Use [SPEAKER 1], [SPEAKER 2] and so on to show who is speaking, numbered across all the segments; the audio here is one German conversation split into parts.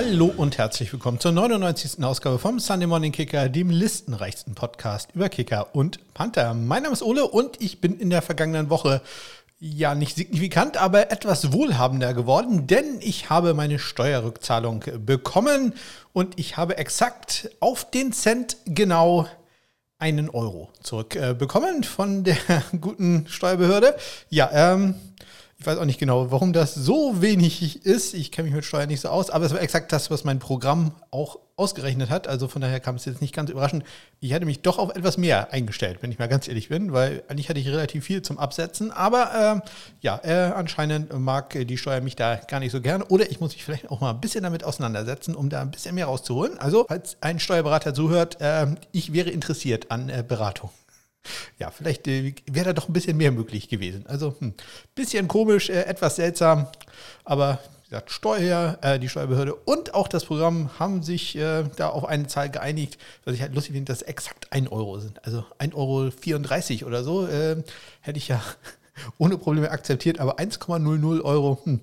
[SPEAKER 1] Hallo und herzlich willkommen zur 99. Ausgabe vom Sunday Morning Kicker, dem listenreichsten Podcast über Kicker und Panther. Mein Name ist Ole und ich bin in der vergangenen Woche ja nicht signifikant, aber etwas wohlhabender geworden, denn ich habe meine Steuerrückzahlung bekommen und ich habe exakt auf den Cent genau einen Euro zurückbekommen von der guten Steuerbehörde. Ja, ähm, ich weiß auch nicht genau, warum das so wenig ist. Ich kenne mich mit Steuern nicht so aus, aber es war exakt das, was mein Programm auch ausgerechnet hat. Also von daher kam es jetzt nicht ganz überraschend. Ich hatte mich doch auf etwas mehr eingestellt, wenn ich mal ganz ehrlich bin, weil eigentlich hatte ich relativ viel zum Absetzen. Aber äh, ja, äh, anscheinend mag die Steuer mich da gar nicht so gern. Oder ich muss mich vielleicht auch mal ein bisschen damit auseinandersetzen, um da ein bisschen mehr rauszuholen. Also, falls ein Steuerberater zuhört, äh, ich wäre interessiert an äh, Beratung. Ja, vielleicht äh, wäre da doch ein bisschen mehr möglich gewesen. Also ein hm, bisschen komisch, äh, etwas seltsam, aber wie gesagt, Steuer, äh, die Steuerbehörde und auch das Programm haben sich äh, da auf eine Zahl geeinigt, was ich halt lustig finde, dass exakt 1 Euro sind. Also 1,34 Euro oder so äh, hätte ich ja ohne Probleme akzeptiert, aber 1,00 Euro, hm,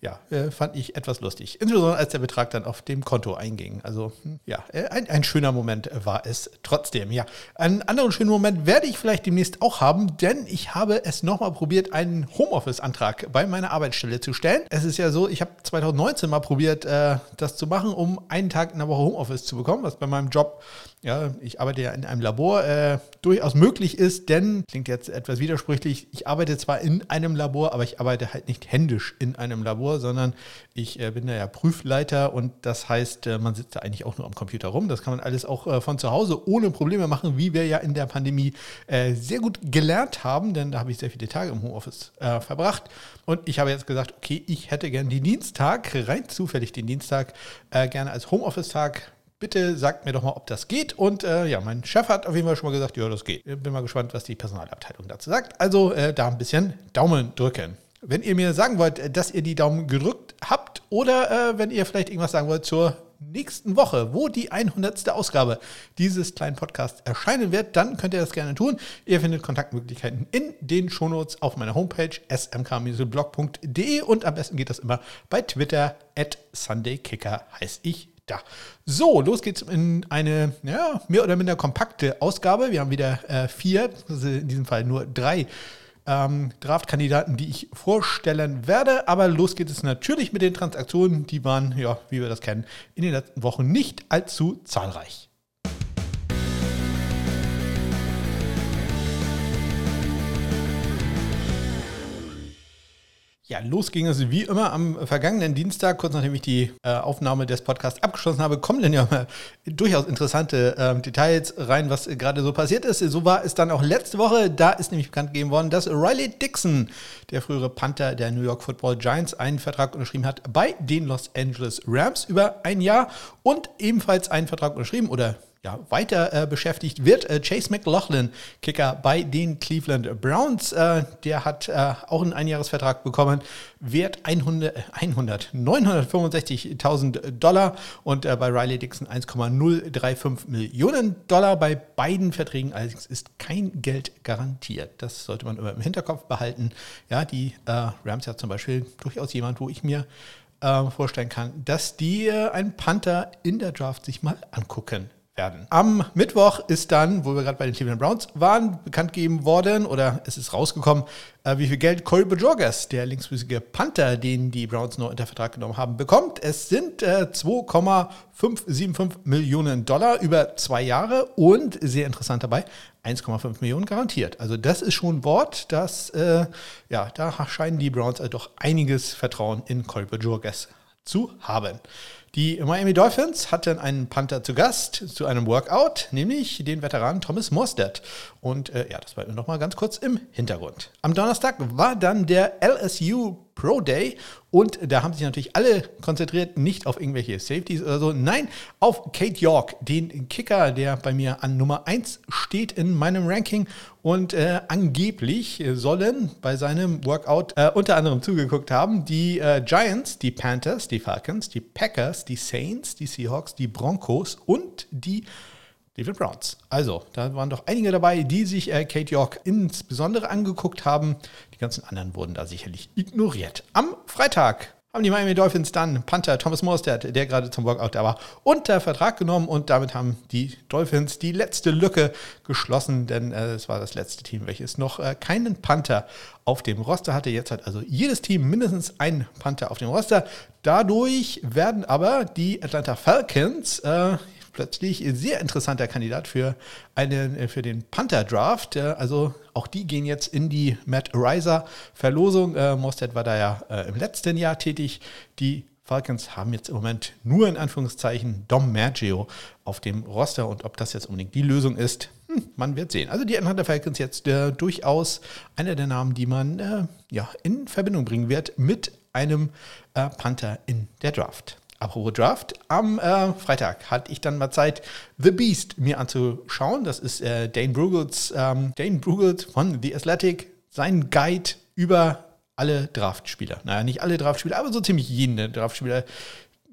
[SPEAKER 1] ja, äh, fand ich etwas lustig. Insbesondere als der Betrag dann auf dem Konto einging. Also, hm, ja, äh, ein, ein schöner Moment war es trotzdem. Ja, einen anderen schönen Moment werde ich vielleicht demnächst auch haben, denn ich habe es nochmal probiert, einen Homeoffice-Antrag bei meiner Arbeitsstelle zu stellen. Es ist ja so, ich habe 2019 mal probiert, äh, das zu machen, um einen Tag in der Woche Homeoffice zu bekommen, was bei meinem Job ja, ich arbeite ja in einem Labor, äh, durchaus möglich ist, denn, klingt jetzt etwas widersprüchlich, ich arbeite zwar in einem Labor, aber ich arbeite halt nicht händisch in einem Labor, sondern ich äh, bin da ja Prüfleiter und das heißt, äh, man sitzt da eigentlich auch nur am Computer rum. Das kann man alles auch äh, von zu Hause ohne Probleme machen, wie wir ja in der Pandemie sehr gut gelernt haben, denn da habe ich sehr viele Tage im Homeoffice verbracht. Und ich habe jetzt gesagt, okay, ich hätte gern den Dienstag, rein zufällig den Dienstag, gerne als Homeoffice-Tag Bitte sagt mir doch mal, ob das geht. Und äh, ja, mein Chef hat auf jeden Fall schon mal gesagt, ja, das geht. Bin mal gespannt, was die Personalabteilung dazu sagt. Also äh, da ein bisschen Daumen drücken. Wenn ihr mir sagen wollt, äh, dass ihr die Daumen gedrückt habt oder äh, wenn ihr vielleicht irgendwas sagen wollt zur nächsten Woche, wo die 100. Ausgabe dieses kleinen Podcasts erscheinen wird, dann könnt ihr das gerne tun. Ihr findet Kontaktmöglichkeiten in den Shownotes auf meiner Homepage smk-blog.de und am besten geht das immer bei Twitter at SundayKicker heiße ich da. So, los geht's in eine ja, mehr oder minder kompakte Ausgabe. Wir haben wieder äh, vier, in diesem Fall nur drei ähm, Draftkandidaten, die ich vorstellen werde. Aber los geht es natürlich mit den Transaktionen. Die waren, ja, wie wir das kennen, in den letzten Wochen nicht allzu zahlreich. Ja, los ging es wie immer am vergangenen Dienstag, kurz nachdem ich die äh, Aufnahme des Podcasts abgeschlossen habe, kommen dann ja durchaus interessante äh, Details rein, was gerade so passiert ist. So war es dann auch letzte Woche. Da ist nämlich bekannt gegeben worden, dass Riley Dixon, der frühere Panther der New York Football Giants, einen Vertrag unterschrieben hat bei den Los Angeles Rams über ein Jahr und ebenfalls einen Vertrag unterschrieben oder ja, weiter äh, beschäftigt wird äh, Chase McLaughlin, Kicker bei den Cleveland Browns. Äh, der hat äh, auch einen Einjahresvertrag bekommen, wert 100, 100 965.000 Dollar und äh, bei Riley Dixon 1,035 Millionen Dollar. Bei beiden Verträgen allerdings ist kein Geld garantiert. Das sollte man immer im Hinterkopf behalten. Ja, die äh, Rams ja zum Beispiel durchaus jemand, wo ich mir vorstellen kann, dass die einen Panther in der Draft sich mal angucken werden. Am Mittwoch ist dann, wo wir gerade bei den Cleveland Browns waren, bekannt gegeben worden oder es ist rausgekommen, äh, wie viel Geld Corey Bajorgas, der linksfüßige Panther, den die Browns noch unter Vertrag genommen haben, bekommt. Es sind äh, 2,575 Millionen Dollar über zwei Jahre und sehr interessant dabei, 1,5 Millionen garantiert. Also das ist schon ein Wort, das, äh, ja, da scheinen die Browns also doch einiges Vertrauen in Corey Bajorgas zu haben. Die Miami Dolphins hatten einen Panther zu Gast zu einem Workout, nämlich den Veteran Thomas Morstead. Und äh, ja, das war noch mal ganz kurz im Hintergrund. Am Donnerstag war dann der LSU Pro Day und da haben sich natürlich alle konzentriert, nicht auf irgendwelche Safeties oder so, nein, auf Kate York, den Kicker, der bei mir an Nummer 1 steht in meinem Ranking und äh, angeblich sollen bei seinem Workout äh, unter anderem zugeguckt haben die äh, Giants, die Panthers, die Falcons, die Packers, die Saints, die Seahawks, die Broncos und die Cleveland Browns. Also, da waren doch einige dabei, die sich äh, Kate York insbesondere angeguckt haben. Die ganzen anderen wurden da sicherlich ignoriert. Am Freitag haben die Miami Dolphins dann Panther Thomas Morstead, der gerade zum Workout da war, unter Vertrag genommen und damit haben die Dolphins die letzte Lücke geschlossen, denn äh, es war das letzte Team, welches noch äh, keinen Panther auf dem Roster hatte. Jetzt hat also jedes Team mindestens einen Panther auf dem Roster. Dadurch werden aber die Atlanta Falcons äh, plötzlich sehr interessanter Kandidat für, einen, äh, für den Panther-Draft. Also auch die gehen jetzt in die Matt Ariser-Verlosung. Äh, Mostert war da ja äh, im letzten Jahr tätig. Die Falcons haben jetzt im Moment nur in Anführungszeichen Dom Maggio auf dem Roster und ob das jetzt unbedingt die Lösung ist, hm, man wird sehen. Also die Atlanta Falcons jetzt äh, durchaus einer der Namen, die man äh, ja, in Verbindung bringen wird mit einem äh, Panther in der Draft. Apropos Draft, am äh, Freitag hatte ich dann mal Zeit, The Beast mir anzuschauen. Das ist äh, Dane Brugels, ähm, Dane Brugels von The Athletic, sein Guide über alle Draftspieler. Naja, nicht alle Draftspieler, aber so ziemlich jeden Draftspieler,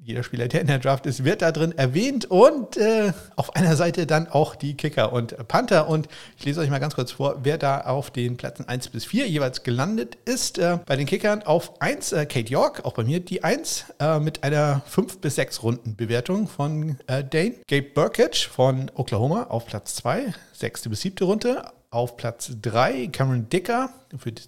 [SPEAKER 1] jeder Spieler, der in der Draft ist, wird da drin erwähnt und äh, auf einer Seite dann auch die Kicker und Panther. Und ich lese euch mal ganz kurz vor, wer da auf den Plätzen 1 bis 4 jeweils gelandet ist. Äh, bei den Kickern auf 1 äh, Kate York, auch bei mir die 1, äh, mit einer 5 bis 6 Runden Bewertung von äh, Dane. Gabe Burkett von Oklahoma auf Platz 2, 6. bis 7. Runde. Auf Platz 3 Cameron Dicker,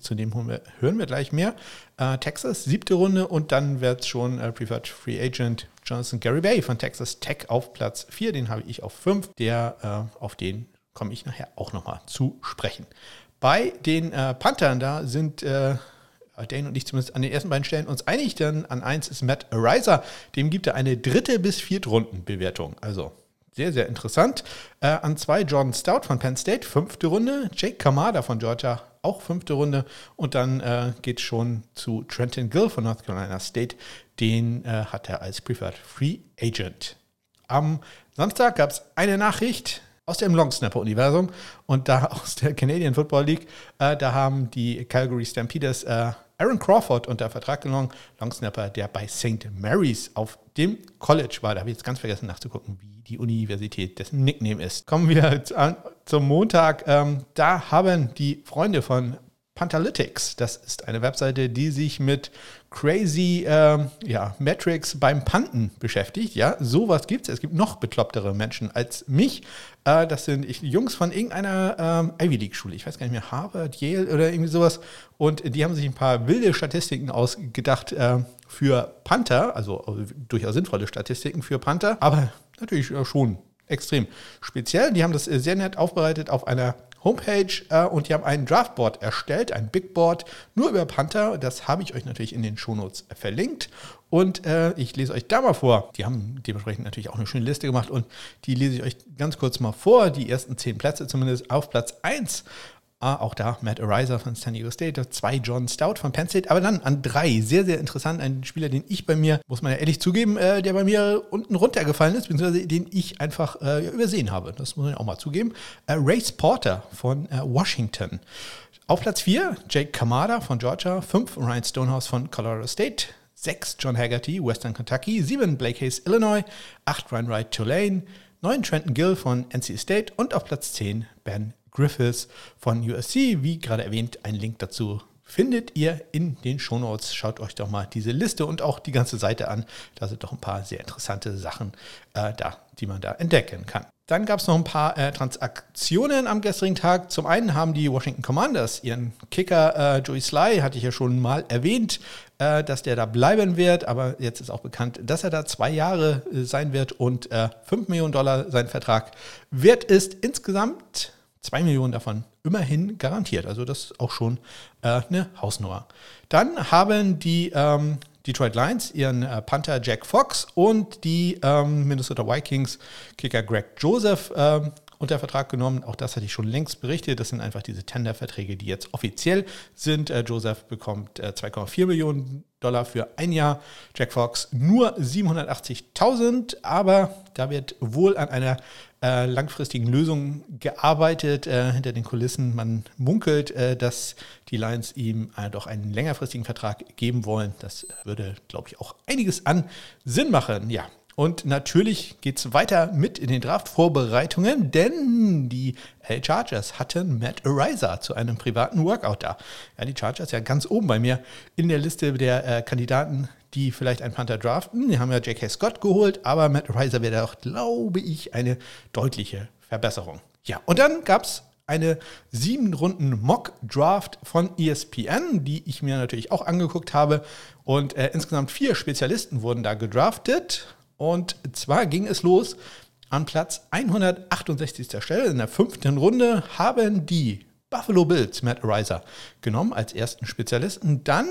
[SPEAKER 1] zu dem hören wir gleich mehr. Äh, Texas, siebte Runde und dann wird schon äh, Preferred Free Agent Jonathan Gary Bay von Texas Tech auf Platz 4, den habe ich auf 5. Der, äh, auf den komme ich nachher auch nochmal zu sprechen. Bei den äh, Panthern, da sind äh, Dane und ich zumindest an den ersten beiden Stellen uns einig, denn an 1 ist Matt Ariser, dem gibt er eine dritte bis vierte Rundenbewertung. Also sehr, sehr interessant. Äh, an zwei Jordan Stout von Penn State, fünfte Runde. Jake Kamada von Georgia, auch fünfte Runde. Und dann äh, geht es schon zu Trenton Gill von North Carolina State. Den äh, hat er als Preferred Free Agent. Am Samstag gab es eine Nachricht aus dem Longsnapper-Universum und da aus der Canadian Football League. Äh, da haben die Calgary Stampeders äh, Aaron Crawford unter Vertrag genommen, Longsnapper, der bei St. Mary's auf dem College war. Da habe ich jetzt ganz vergessen nachzugucken, wie die Universität dessen Nickname ist. Kommen wir zum Montag. Ähm, da haben die Freunde von Pantalytics, das ist eine Webseite, die sich mit crazy ähm, ja, Metrics beim Panten beschäftigt. Ja, sowas gibt es. Es gibt noch beklopptere Menschen als mich. Äh, das sind ich, Jungs von irgendeiner ähm, Ivy League-Schule. Ich weiß gar nicht mehr, Harvard, Yale oder irgendwie sowas. Und die haben sich ein paar wilde Statistiken ausgedacht äh, für Panther, also, also durchaus sinnvolle Statistiken für Panther, aber natürlich schon extrem speziell. Die haben das äh, sehr nett aufbereitet auf einer Homepage äh, und die haben ein Draftboard erstellt, ein Big Board, nur über Panther. Das habe ich euch natürlich in den Shownotes verlinkt. Und äh, ich lese euch da mal vor. Die haben dementsprechend natürlich auch eine schöne Liste gemacht und die lese ich euch ganz kurz mal vor. Die ersten zehn Plätze zumindest auf Platz 1 Ah, auch da Matt Ariser von San Diego State, zwei John Stout von Penn State, aber dann an drei, sehr, sehr interessant, ein Spieler, den ich bei mir, muss man ja ehrlich zugeben, äh, der bei mir unten runtergefallen ist, beziehungsweise den ich einfach äh, übersehen habe. Das muss man ja auch mal zugeben. Äh, Race Porter von äh, Washington. Auf Platz 4 Jake Kamada von Georgia, 5 Ryan Stonehouse von Colorado State, 6 John Haggerty, Western Kentucky, 7 Blake Hayes, Illinois, 8 Ryan Wright, Tulane, 9 Trenton Gill von NC State. Und auf Platz 10 Ben Griffiths von USC. Wie gerade erwähnt, ein Link dazu findet ihr in den Shownotes. Schaut euch doch mal diese Liste und auch die ganze Seite an. Da sind doch ein paar sehr interessante Sachen äh, da, die man da entdecken kann. Dann gab es noch ein paar äh, Transaktionen am gestrigen Tag. Zum einen haben die Washington Commanders ihren Kicker äh, Joey Sly, hatte ich ja schon mal erwähnt, äh, dass der da bleiben wird. Aber jetzt ist auch bekannt, dass er da zwei Jahre äh, sein wird und 5 äh, Millionen Dollar sein Vertrag wert ist. Insgesamt 2 Millionen davon immerhin garantiert. Also das ist auch schon äh, eine Hausnummer. Dann haben die ähm, Detroit Lions ihren äh, Panther Jack Fox und die ähm, Minnesota Vikings Kicker Greg Joseph ähm, unter Vertrag genommen. Auch das hatte ich schon längst berichtet. Das sind einfach diese Tender-Verträge, die jetzt offiziell sind. Äh, Joseph bekommt äh, 2,4 Millionen Dollar für ein Jahr. Jack Fox nur 780.000, aber da wird wohl an einer äh, langfristigen Lösungen gearbeitet äh, hinter den Kulissen. Man munkelt, äh, dass die Lions ihm äh, doch einen längerfristigen Vertrag geben wollen. Das würde, glaube ich, auch einiges an Sinn machen. Ja, und natürlich geht es weiter mit in den Draft-Vorbereitungen, denn die Chargers hatten Matt Ariza zu einem privaten Workout da. Ja, die Chargers ja ganz oben bei mir in der Liste der äh, Kandidaten, die vielleicht einen Panther draften. Die haben ja J.K. Scott geholt, aber Matt Riser wäre auch, glaube ich, eine deutliche Verbesserung. Ja, und dann gab es eine sieben Runden Mock Draft von ESPN, die ich mir natürlich auch angeguckt habe. Und äh, insgesamt vier Spezialisten wurden da gedraftet. Und zwar ging es los an Platz 168. Stelle. In der fünften Runde haben die Buffalo Bills Matt Riser genommen als ersten Spezialisten. Dann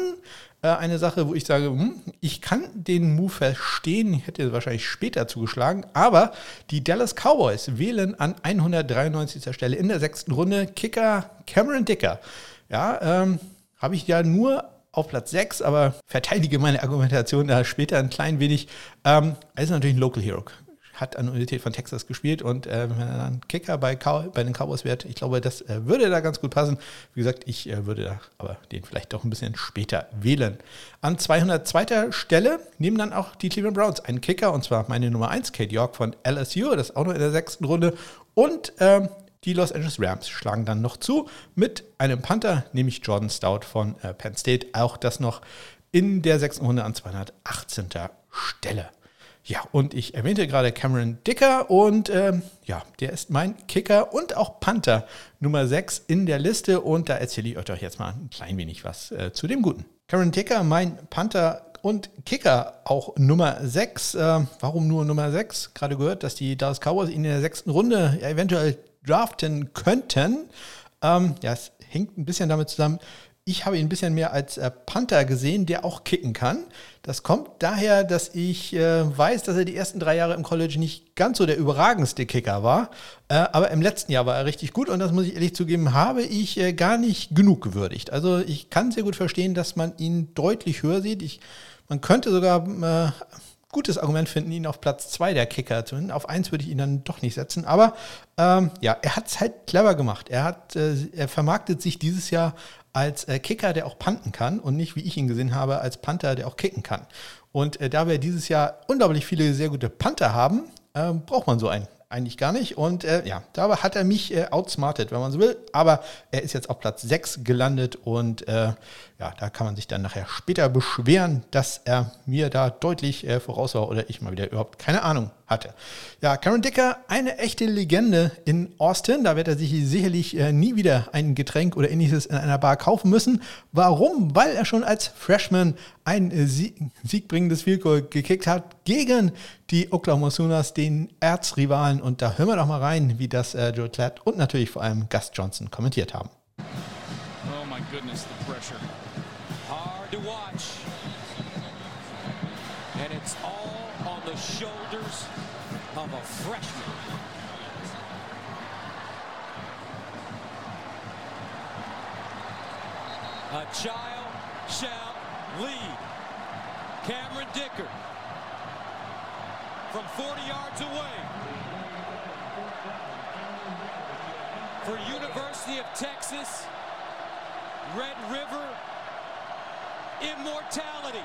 [SPEAKER 1] äh, eine Sache, wo ich sage, hm, ich kann den Move verstehen, ich hätte wahrscheinlich später zugeschlagen, aber die Dallas Cowboys wählen an 193. Stelle in der sechsten Runde Kicker Cameron Dicker. Ja, ähm, habe ich ja nur auf Platz 6, aber verteidige meine Argumentation da später ein klein wenig. Ähm, er ist natürlich ein Local Hero hat an der Universität von Texas gespielt und äh, wenn er dann Kicker bei, Cow bei den Cowboys wird, ich glaube, das äh, würde da ganz gut passen. Wie gesagt, ich äh, würde da aber den vielleicht doch ein bisschen später wählen. An 202. Stelle nehmen dann auch die Cleveland Browns einen Kicker und zwar meine Nummer 1, Kate York von LSU, das ist auch noch in der sechsten Runde und ähm, die Los Angeles Rams schlagen dann noch zu mit einem Panther, nämlich Jordan Stout von äh, Penn State. Auch das noch in der sechsten Runde an 218. Stelle. Ja, und ich erwähnte gerade Cameron Dicker und ähm, ja, der ist mein Kicker und auch Panther Nummer 6 in der Liste und da erzähle ich euch doch jetzt mal ein klein wenig was äh, zu dem Guten. Cameron Dicker, mein Panther und Kicker auch Nummer 6. Äh, warum nur Nummer 6? Gerade gehört, dass die Dallas Cowboys ihn in der sechsten Runde eventuell draften könnten. Ähm, ja, es hängt ein bisschen damit zusammen, ich habe ihn ein bisschen mehr als äh, Panther gesehen, der auch kicken kann. Das kommt daher, dass ich äh, weiß, dass er die ersten drei Jahre im College nicht ganz so der überragendste Kicker war. Äh, aber im letzten Jahr war er richtig gut und das muss ich ehrlich zugeben, habe ich äh, gar nicht genug gewürdigt. Also ich kann sehr gut verstehen, dass man ihn deutlich höher sieht. Ich, man könnte sogar äh, gutes Argument finden, ihn auf Platz 2 der Kicker zu finden. Auf 1 würde ich ihn dann doch nicht setzen. Aber ähm, ja, er hat es halt clever gemacht. Er, hat, äh, er vermarktet sich dieses Jahr als äh, Kicker, der auch panten kann und nicht, wie ich ihn gesehen habe, als Panther, der auch kicken kann. Und äh, da wir dieses Jahr unglaublich viele sehr gute Panther haben, äh, braucht man so einen eigentlich gar nicht. Und äh, ja, dabei hat er mich äh, outsmartet, wenn man so will. Aber er ist jetzt auf Platz 6 gelandet und äh, ja, da kann man sich dann nachher später beschweren, dass er mir da deutlich äh, voraus war oder ich mal wieder überhaupt keine Ahnung hatte. Ja, Cameron Dicker, eine echte Legende in Austin. Da wird er sich sicherlich äh, nie wieder ein Getränk oder ähnliches in einer Bar kaufen müssen. Warum? Weil er schon als Freshman ein äh, Sieg siegbringendes Field Goal gekickt hat gegen die Oklahoma Sooners, den Erzrivalen. Und da hören wir doch mal rein, wie das äh, Joe Klatt und natürlich vor allem Gus Johnson kommentiert haben. Oh my goodness, the pressure. A child shall lead. Cameron Dicker from 40 yards away. For University of Texas, Red River, immortality.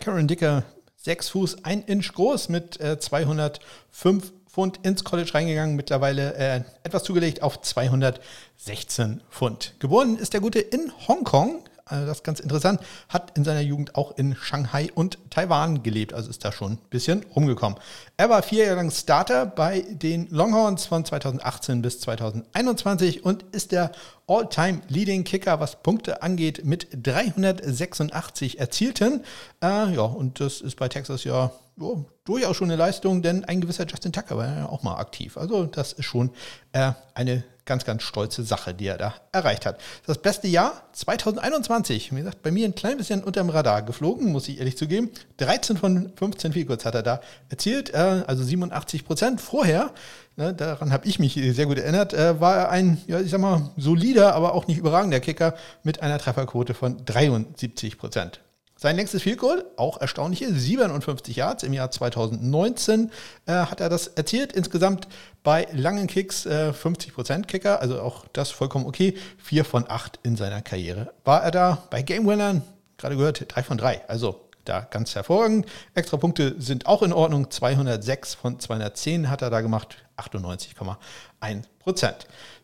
[SPEAKER 1] Karen Dicker, 6 Fuß, 1 Inch groß mit äh, 205 Pfund ins College reingegangen, mittlerweile äh, etwas zugelegt auf 216 Pfund. Geboren ist der Gute in Hongkong, das ist ganz interessant, hat in seiner Jugend auch in Shanghai und Taiwan gelebt, also ist da schon ein bisschen rumgekommen. Er war vier Jahre lang Starter bei den Longhorns von 2018 bis 2021 und ist der All-Time Leading Kicker, was Punkte angeht, mit 386 erzielten. Äh, ja, und das ist bei Texas ja oh, durchaus schon eine Leistung, denn ein gewisser Justin Tucker war ja auch mal aktiv. Also das ist schon äh, eine ganz, ganz stolze Sache, die er da erreicht hat. Das beste Jahr 2021, wie gesagt, bei mir ein klein bisschen unterm Radar geflogen, muss ich ehrlich zugeben. 13 von 15 Vielkurz hat er da erzielt, äh, also 87 Prozent. Vorher, ne, daran habe ich mich sehr gut erinnert, äh, war er ein, ja, ich sag mal, solider, aber auch nicht überragender Kicker mit einer Trefferquote von 73 Prozent. Sein längstes Field Goal, auch erstaunliche 57 Yards im Jahr 2019 äh, hat er das erzielt. Insgesamt bei langen Kicks äh, 50% Kicker, also auch das vollkommen okay. Vier von acht in seiner Karriere war er da. Bei Game Winnern, gerade gehört, drei von drei. Also da ganz hervorragend. Extra Punkte sind auch in Ordnung. 206 von 210 hat er da gemacht. 98,1%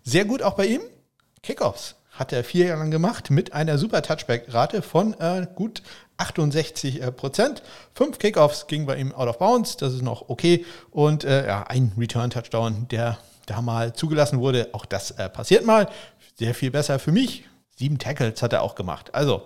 [SPEAKER 1] Sehr gut auch bei ihm. Kickoffs hat er vier Jahre lang gemacht mit einer super Touchback-Rate von äh, gut 68 äh, Prozent. Fünf Kickoffs gingen bei ihm out of bounds, das ist noch okay. Und äh, ja, ein Return-Touchdown, der da mal zugelassen wurde, auch das äh, passiert mal. Sehr viel besser für mich. Sieben Tackles hat er auch gemacht. Also,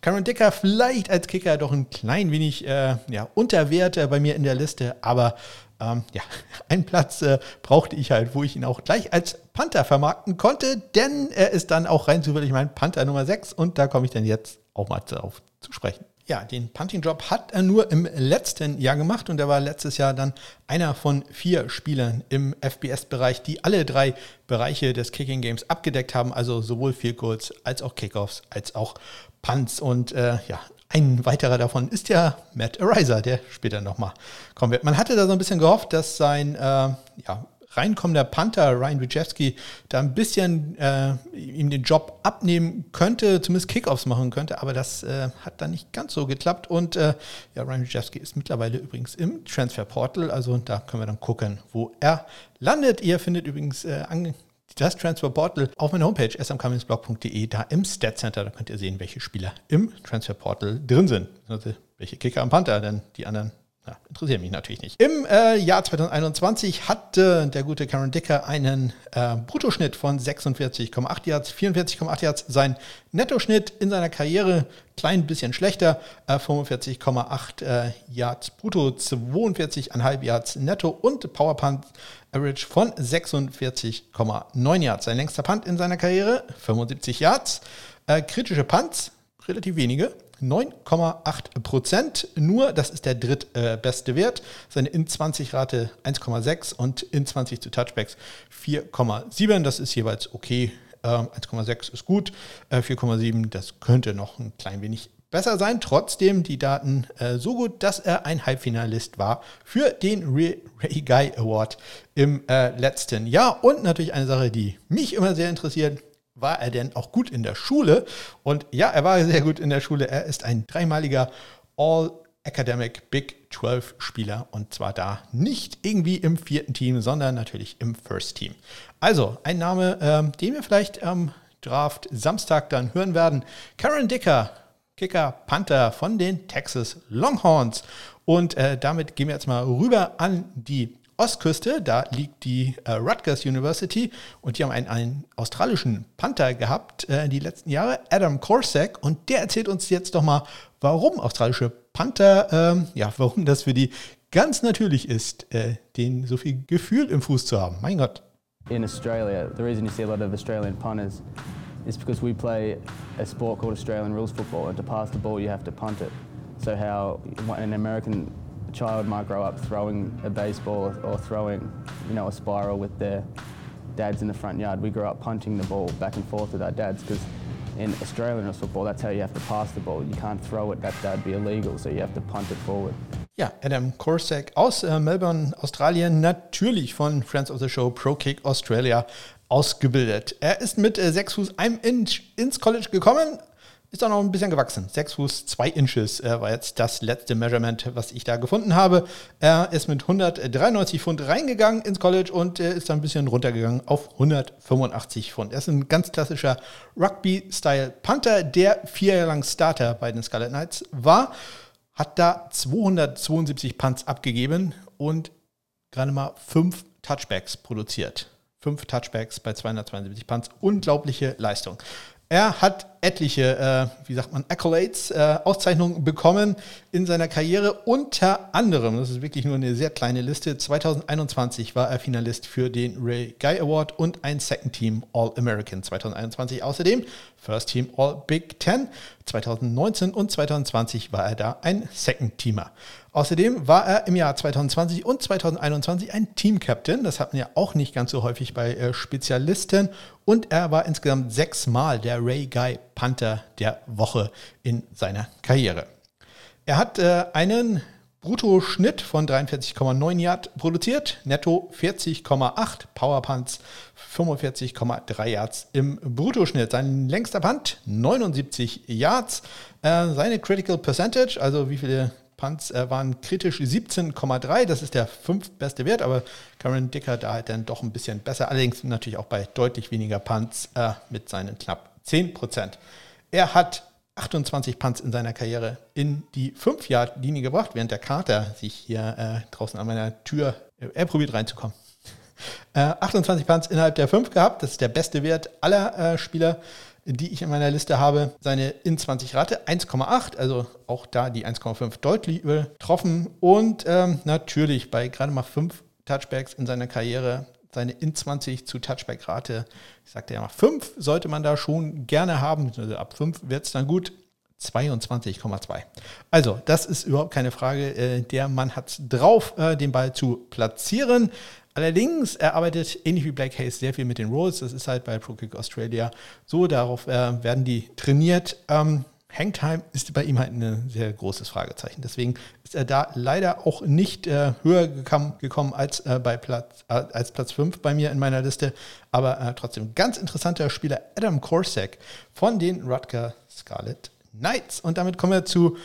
[SPEAKER 1] Cameron Dicker vielleicht als Kicker doch ein klein wenig äh, ja, unter Wert bei mir in der Liste, aber ähm, ja, einen Platz äh, brauchte ich halt, wo ich ihn auch gleich als Panther vermarkten konnte, denn er ist dann auch rein zufällig mein Panther Nummer 6 und da komme ich dann jetzt auch mal darauf zu sprechen. Ja, den Punting-Job hat er nur im letzten Jahr gemacht und er war letztes Jahr dann einer von vier Spielern im FBS-Bereich, die alle drei Bereiche des Kicking Games abgedeckt haben, also sowohl Field Goals als auch Kickoffs als auch Punts. Und äh, ja, ein weiterer davon ist ja Matt Ariser, der später nochmal kommen wird. Man hatte da so ein bisschen gehofft, dass sein äh, ja, reinkommender Panther Ryan Wijewski da ein bisschen äh, ihm den Job abnehmen könnte, zumindest Kickoffs machen könnte, aber das äh, hat dann nicht ganz so geklappt. Und äh, ja, Ryan Wijewski ist mittlerweile übrigens im Transfer Portal, also da können wir dann gucken, wo er landet. Ihr findet übrigens äh, das Transfer Portal auf meiner Homepage smcommingsblog.de, da im Stat Center, da könnt ihr sehen, welche Spieler im Transfer Portal drin sind. Also welche Kicker am Panther, denn die anderen ja, interessiert mich natürlich nicht. Im äh, Jahr 2021 hatte der gute Karen Dicker einen äh, Bruttoschnitt von 46,8 Yards, 44,8 Yards. Sein Nettoschnitt in seiner Karriere klein bisschen schlechter, äh, 45,8 äh, Yards brutto, 42,5 Yards netto und Powerpunt Average von 46,9 Yards. Sein längster Punt in seiner Karriere, 75 Yards. Äh, kritische Punts, relativ wenige, 9,8 Prozent. Nur, das ist der drittbeste äh, Wert. Seine In-20-Rate 1,6 und In-20 zu Touchbacks 4,7. Das ist jeweils okay. Äh, 1,6 ist gut. Äh, 4,7, das könnte noch ein klein wenig besser sein. Trotzdem die Daten äh, so gut, dass er ein Halbfinalist war für den Ray, Ray Guy Award im äh, letzten Jahr. Und natürlich eine Sache, die mich immer sehr interessiert war er denn auch gut in der Schule? Und ja, er war sehr gut in der Schule. Er ist ein dreimaliger All Academic Big 12 Spieler und zwar da nicht irgendwie im vierten Team, sondern natürlich im First Team. Also ein Name, ähm, den wir vielleicht am Draft Samstag dann hören werden. Karen Dicker, Kicker Panther von den Texas Longhorns. Und äh, damit gehen wir jetzt mal rüber an die Ostküste, da liegt die äh, Rutgers University und die haben einen, einen australischen Panther gehabt äh, die letzten Jahre, Adam Corsack, und der erzählt uns jetzt doch mal, warum australische Panther, ähm, ja, warum das für die ganz natürlich ist, äh, den so viel Gefühl im Fuß zu haben. Mein Gott.
[SPEAKER 2] In Australia, the reason you see a lot of Australian punters is because we play a sport called Australian rules football, and to pass the ball, you have to punt it. So how an American child might grow up throwing a baseball or throwing, you know, a spiral with their dads in the front yard. We grew up punting the ball back and forth with our dads because in Australian football, that's how you have to pass the ball. You can't throw it, that would be illegal, so you have to punt it forward.
[SPEAKER 1] Ja, Adam Corsack aus äh, Melbourne, Australien, natürlich von Friends of the Show Pro Kick Australia ausgebildet. Er ist mit äh, 6 Fuß 1 Inch ins College gekommen, ist auch noch ein bisschen gewachsen. 6 Fuß 2 Inches äh, war jetzt das letzte Measurement, was ich da gefunden habe. Er ist mit 193 Pfund reingegangen ins College und äh, ist dann ein bisschen runtergegangen auf 185 Pfund. Er ist ein ganz klassischer Rugby-Style-Panther, der vier Jahre lang Starter bei den Scarlet Knights war. Hat da 272 Punts abgegeben und gerade mal fünf Touchbacks produziert. Fünf Touchbacks bei 272 Punts. Unglaubliche Leistung. Er hat etliche, äh, wie sagt man, Accolades, äh, Auszeichnungen bekommen in seiner Karriere. Unter anderem, das ist wirklich nur eine sehr kleine Liste, 2021 war er Finalist für den Ray Guy Award und ein Second Team All-American 2021. Außerdem First Team All Big Ten 2019 und 2020 war er da ein Second Teamer. Außerdem war er im Jahr 2020 und 2021 ein Team-Captain. Das hat man ja auch nicht ganz so häufig bei äh, Spezialisten. Und er war insgesamt sechsmal der Ray Guy Panther der Woche in seiner Karriere. Er hat äh, einen Bruttoschnitt von 43,9 Yard produziert, netto 40,8, Powerpunts 45,3 Yards im Bruttoschnitt. Sein längster Punt 79 Yards. Äh, seine Critical Percentage, also wie viele Punts äh, waren kritisch 17,3. Das ist der fünftbeste Wert, aber Karen Dicker da halt dann doch ein bisschen besser. Allerdings natürlich auch bei deutlich weniger Punts äh, mit seinen knapp 10 Prozent. Er hat 28 Punts in seiner Karriere in die 5-Yard-Linie gebracht, während der Carter sich hier äh, draußen an meiner Tür, äh, er probiert reinzukommen. Äh, 28 Punts innerhalb der 5 gehabt, das ist der beste Wert aller äh, Spieler, die ich in meiner Liste habe. Seine in 20 Rate 1,8, also auch da die 1,5 deutlich übertroffen. Und ähm, natürlich bei gerade mal 5 Touchbacks in seiner Karriere seine in 20 zu Touchback-Rate, ich sagte ja mal 5, sollte man da schon gerne haben. Also ab 5 wird es dann gut. 22,2. Also, das ist überhaupt keine Frage. Äh, der Mann hat es drauf, äh, den Ball zu platzieren. Allerdings, er arbeitet ähnlich wie Black Hayes sehr viel mit den Rolls. Das ist halt bei ProKick Australia so. Darauf äh, werden die trainiert. Hangtime ist bei ihm halt ein sehr großes Fragezeichen. Deswegen ist er da leider auch nicht äh, höher gekommen, gekommen als, äh, bei Platz, äh, als Platz 5 bei mir in meiner Liste. Aber äh, trotzdem ganz interessanter Spieler Adam Korsak von den Rutger Scarlet Knights. Und damit kommen wir zu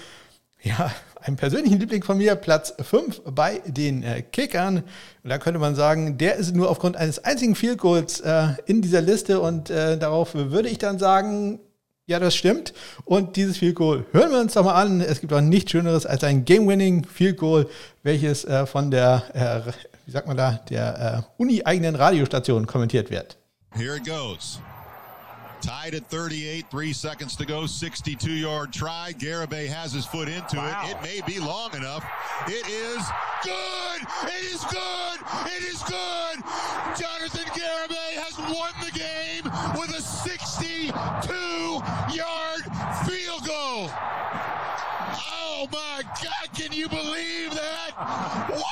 [SPEAKER 1] ja, einem persönlichen Liebling von mir, Platz 5 bei den äh, Kickern. Und da könnte man sagen, der ist nur aufgrund eines einzigen Field Goals äh, in dieser Liste und darauf würde ich dann sagen, ja, das stimmt. Und dieses Field Goal hören wir uns doch mal an. Es gibt auch nichts Schöneres als ein Game-Winning Field Goal, welches äh, von der, äh, wie sagt man da, der äh, Uni-eigenen Radiostation kommentiert wird.
[SPEAKER 3] Here it goes. Tied at 38, three seconds to go, 62 yard try. Garibay has his foot into wow. it. It may be long enough. It is good. It is good. It is good. Jonathan Garibay has won the game with a 62 yard field goal. Oh my God, can you believe that?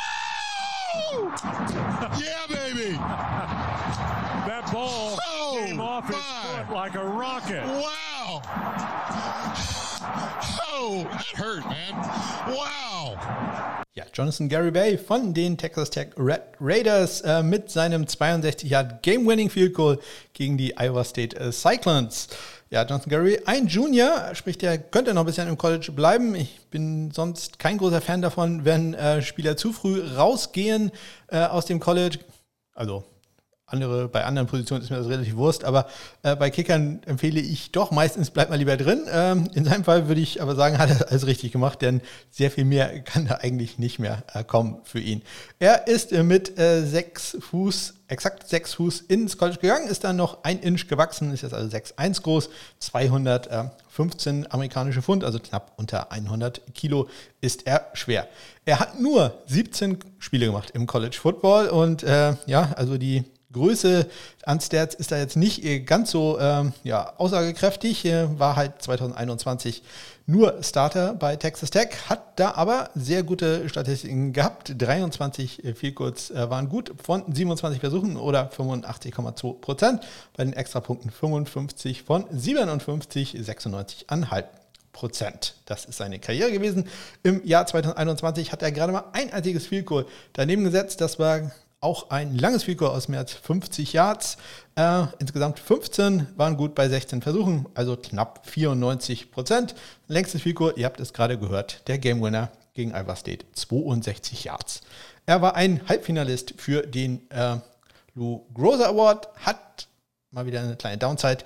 [SPEAKER 4] Rocket.
[SPEAKER 3] Wow. Oh, that hurt, man. Wow.
[SPEAKER 1] Ja, Jonathan Gary Bay von den Texas Tech Red Raiders äh, mit seinem 62 Yard Game-Winning Field Goal gegen die Iowa State äh, Cyclones. Ja, Jonathan Gary, ein Junior, sprich, der könnte noch ein bisschen im College bleiben. Ich bin sonst kein großer Fan davon, wenn äh, Spieler zu früh rausgehen äh, aus dem College. Also andere, bei anderen Positionen ist mir das relativ Wurst, aber äh, bei Kickern empfehle ich doch, meistens bleibt man lieber drin. Ähm, in seinem Fall würde ich aber sagen, hat er alles richtig gemacht, denn sehr viel mehr kann da eigentlich nicht mehr äh, kommen für ihn. Er ist äh, mit äh, sechs Fuß, exakt sechs Fuß ins College gegangen, ist dann noch ein Inch gewachsen, ist jetzt also 6,1 groß, 215 amerikanische Pfund, also knapp unter 100 Kilo ist er schwer. Er hat nur 17 Spiele gemacht im College Football und äh, ja, also die Größe an Stats ist da jetzt nicht äh, ganz so ähm, ja, aussagekräftig. War halt 2021 nur Starter bei Texas Tech, hat da aber sehr gute Statistiken gehabt. 23 äh, Field Goals äh, waren gut von 27 Versuchen oder 85,2 Prozent. Bei den Extrapunkten 55 von 57, 96,5 Prozent. Das ist seine Karriere gewesen. Im Jahr 2021 hat er gerade mal ein einziges Field Goal daneben gesetzt. Das war auch ein langes Figur aus mehr als 50 Yards. Äh, insgesamt 15 waren gut bei 16 Versuchen, also knapp 94 Prozent. Längstes Figur, ihr habt es gerade gehört, der Game Winner gegen Iowa State, 62 Yards. Er war ein Halbfinalist für den äh, Lou Groza Award, hat mal wieder eine kleine Downside,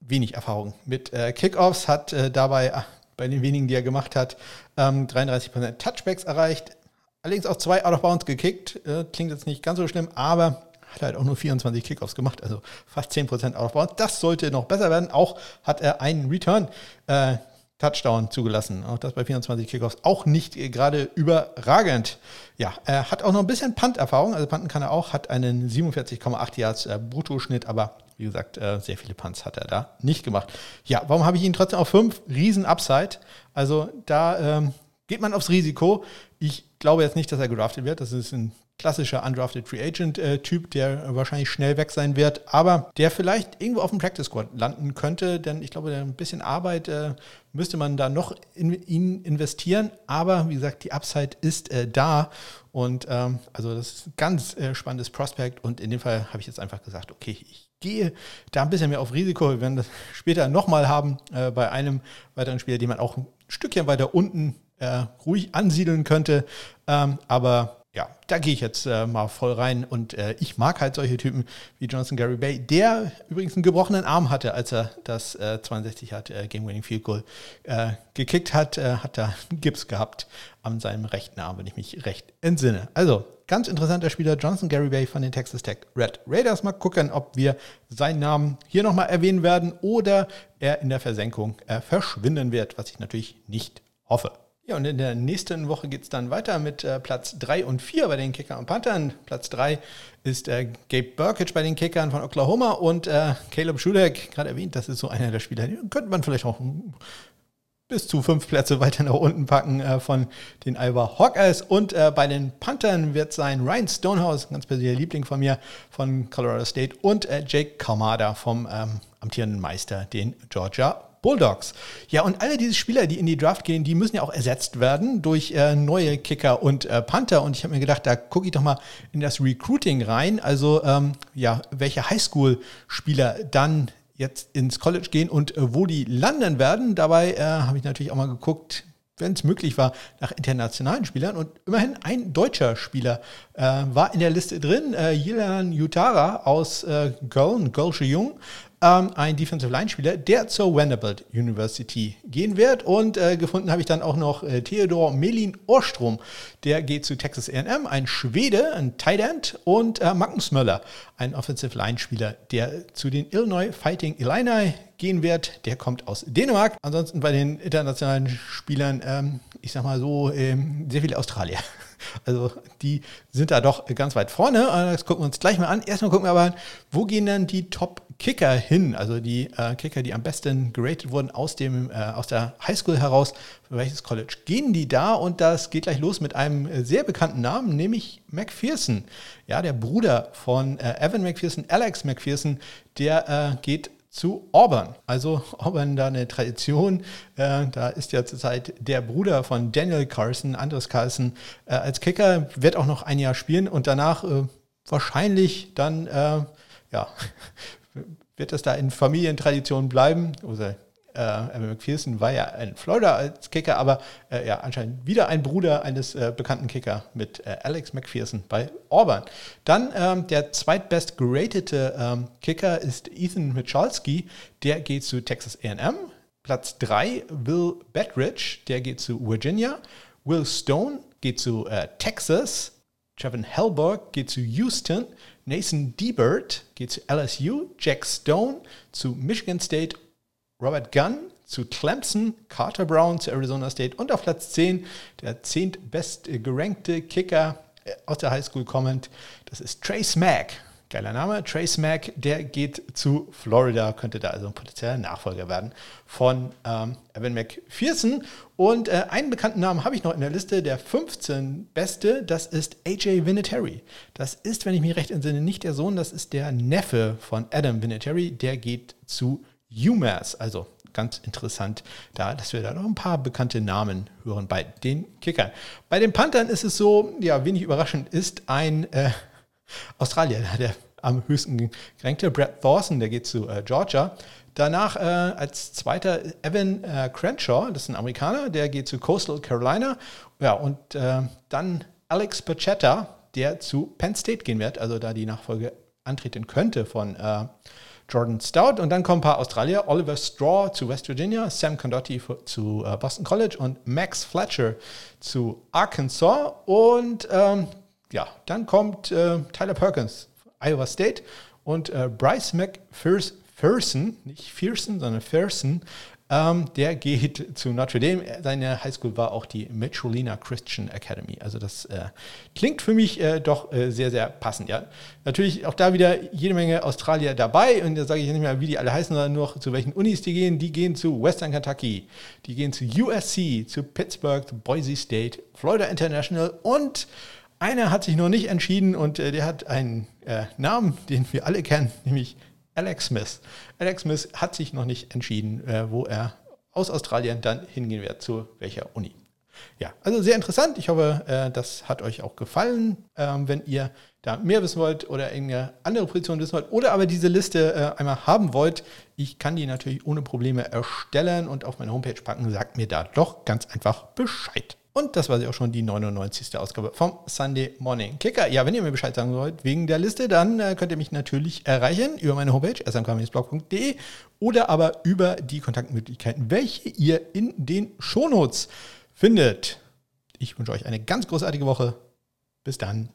[SPEAKER 1] wenig Erfahrung mit äh, Kickoffs, hat äh, dabei äh, bei den wenigen, die er gemacht hat, ähm, 33% Touchbacks erreicht, Allerdings auch zwei Out of Bounds gekickt. Äh, klingt jetzt nicht ganz so schlimm, aber hat halt auch nur 24 Kickoffs gemacht, also fast 10% Out of Bounds. Das sollte noch besser werden. Auch hat er einen Return. Äh, Touchdown zugelassen. Auch das bei 24 Kickoffs auch nicht gerade überragend. Ja, er hat auch noch ein bisschen Punt-Erfahrung. Also Punten kann er auch, hat einen 47,8 Yards äh, Bruttoschnitt, aber wie gesagt, äh, sehr viele Punts hat er da nicht gemacht. Ja, warum habe ich ihn trotzdem auf 5? Riesen Upside. Also da ähm, geht man aufs Risiko. Ich glaube jetzt nicht, dass er gedraftet wird. Das ist ein klassischer Undrafted Free Agent-Typ, äh, der wahrscheinlich schnell weg sein wird, aber der vielleicht irgendwo auf dem Practice Squad landen könnte, denn ich glaube, ein bisschen Arbeit äh, müsste man da noch in ihn investieren, aber wie gesagt, die Upside ist äh, da und ähm, also das ist ein ganz äh, spannendes Prospect und in dem Fall habe ich jetzt einfach gesagt, okay, ich gehe da ein bisschen mehr auf Risiko. Wir werden das später nochmal haben äh, bei einem weiteren Spieler, den man auch ein Stückchen weiter unten äh, ruhig ansiedeln könnte. Ähm, aber ja, da gehe ich jetzt äh, mal voll rein und äh, ich mag halt solche Typen wie Johnson Gary Bay, der übrigens einen gebrochenen Arm hatte, als er das äh, 62 hat äh, Game Winning Field Goal äh, gekickt hat, äh, hat da einen Gips gehabt an seinem rechten Arm, wenn ich mich recht entsinne. Also ganz interessanter Spieler Johnson Gary Bay von den Texas Tech Red Raiders. Mal gucken, ob wir seinen Namen hier nochmal erwähnen werden oder er in der Versenkung verschwinden wird, was ich natürlich nicht hoffe. Ja, und in der nächsten Woche geht es dann weiter mit äh, Platz 3 und 4 bei den Kickern und Panthern. Platz 3 ist äh, Gabe Burkage bei den Kickern von Oklahoma und äh, Caleb Schuleck, gerade erwähnt, das ist so einer der Spieler, den könnte man vielleicht auch bis zu fünf Plätze weiter nach unten packen äh, von den Iowa Hawkeyes. Und äh, bei den Panthern wird sein Ryan Stonehouse, ganz persönlicher Liebling von mir, von Colorado State und äh, Jake Kamada vom ähm, amtierenden Meister, den Georgia Bulldogs. Ja, und alle diese Spieler, die in die Draft gehen, die müssen ja auch ersetzt werden durch äh, neue Kicker und äh, Panther. Und ich habe mir gedacht, da gucke ich doch mal in das Recruiting rein. Also, ähm, ja, welche Highschool-Spieler dann jetzt ins College gehen und äh, wo die landen werden. Dabei äh, habe ich natürlich auch mal geguckt, wenn es möglich war, nach internationalen Spielern. Und immerhin ein deutscher Spieler äh, war in der Liste drin. Äh, Jilan Jutara aus äh, Köln, Gölsche Jung, ähm, ein Defensive Line Spieler, der zur Vanderbilt University gehen wird. Und äh, gefunden habe ich dann auch noch äh, Theodor Melin Orstrom, der geht zu Texas A&M, ein Schwede, ein Tight End und äh, Magnus Möller, ein Offensive Line Spieler, der zu den Illinois Fighting Illini gehen wird. Der kommt aus Dänemark. Ansonsten bei den internationalen Spielern, ähm, ich sag mal so, ähm, sehr viele Australier. Also die sind da doch ganz weit vorne. Das gucken wir uns gleich mal an. Erstmal gucken wir aber wo gehen dann die Top Kicker hin, also die äh, Kicker, die am besten geratet wurden aus, dem, äh, aus der Highschool heraus, für welches College gehen die da? Und das geht gleich los mit einem äh, sehr bekannten Namen, nämlich McPherson. Ja, der Bruder von äh, Evan McPherson, Alex McPherson, der äh, geht zu Auburn. Also Auburn da eine Tradition. Äh, da ist ja zurzeit der Bruder von Daniel Carson, Andres Carson, äh, als Kicker, wird auch noch ein Jahr spielen und danach äh, wahrscheinlich dann ja, wird das da in Familientradition bleiben? Oder äh, McPherson war ja in Florida als Kicker, aber äh, ja, anscheinend wieder ein Bruder eines äh, bekannten Kicker mit äh, Alex McPherson bei Auburn. Dann ähm, der zweitbest geratete ähm, Kicker ist Ethan Michalski, der geht zu Texas AM. Platz 3 Will Bedridge, der geht zu Virginia. Will Stone geht zu äh, Texas. Trevin Hellberg geht zu Houston. Nathan Debert geht zu LSU, Jack Stone zu Michigan State, Robert Gunn zu Clemson, Carter Brown zu Arizona State und auf Platz 10 der zehntbest gerankte Kicker aus der Highschool kommend, das ist Trace Mack Geiler Name. Trace Mack, der geht zu Florida, könnte da also ein potenzieller Nachfolger werden von ähm, Evan McPherson. Und äh, einen bekannten Namen habe ich noch in der Liste, der 15 beste, das ist AJ Vinatieri. Das ist, wenn ich mich recht entsinne, nicht der Sohn, das ist der Neffe von Adam Vinatieri, der geht zu UMass. Also ganz interessant, da, dass wir da noch ein paar bekannte Namen hören bei den Kickern. Bei den Panthern ist es so, ja, wenig überraschend ist ein äh, Australier, der am höchsten gerankte. Brad Thorson, der geht zu äh, Georgia. Danach äh, als zweiter Evan äh, Crenshaw, das ist ein Amerikaner, der geht zu Coastal Carolina. Ja, und äh, dann Alex Pachetta, der zu Penn State gehen wird, also da die Nachfolge antreten könnte von äh, Jordan Stout. Und dann kommen ein paar Australier, Oliver Straw zu West Virginia, Sam Condotti zu äh, Boston College und Max Fletcher zu Arkansas. Und ähm, ja, dann kommt äh, Tyler Perkins, Iowa State und äh, Bryce McPherson, nicht Pearson, sondern Pearson Ähm, der geht zu Notre Dame. Seine Highschool war auch die Metrodina Christian Academy. Also das äh, klingt für mich äh, doch äh, sehr, sehr passend. Ja, natürlich auch da wieder jede Menge Australier dabei. Und da sage ich nicht mehr, wie die alle heißen, sondern nur zu welchen Unis die gehen. Die gehen zu Western Kentucky, die gehen zu USC, zu Pittsburgh, zu Boise State, Florida International und einer hat sich noch nicht entschieden und äh, der hat einen äh, Namen, den wir alle kennen, nämlich Alex Smith. Alex Smith hat sich noch nicht entschieden, äh, wo er aus Australien dann hingehen wird, zu welcher Uni. Ja, also sehr interessant. Ich hoffe, äh, das hat euch auch gefallen. Ähm, wenn ihr da mehr wissen wollt oder irgendeine andere Position wissen wollt oder aber diese Liste äh, einmal haben wollt, ich kann die natürlich ohne Probleme erstellen und auf meine Homepage packen. Sagt mir da doch ganz einfach Bescheid. Und das war sie auch schon die 99. Ausgabe vom Sunday Morning Kicker. Ja, wenn ihr mir Bescheid sagen wollt wegen der Liste, dann äh, könnt ihr mich natürlich erreichen über meine Homepage smk-blog.de oder aber über die Kontaktmöglichkeiten, welche ihr in den Shownotes findet. Ich wünsche euch eine ganz großartige Woche. Bis dann.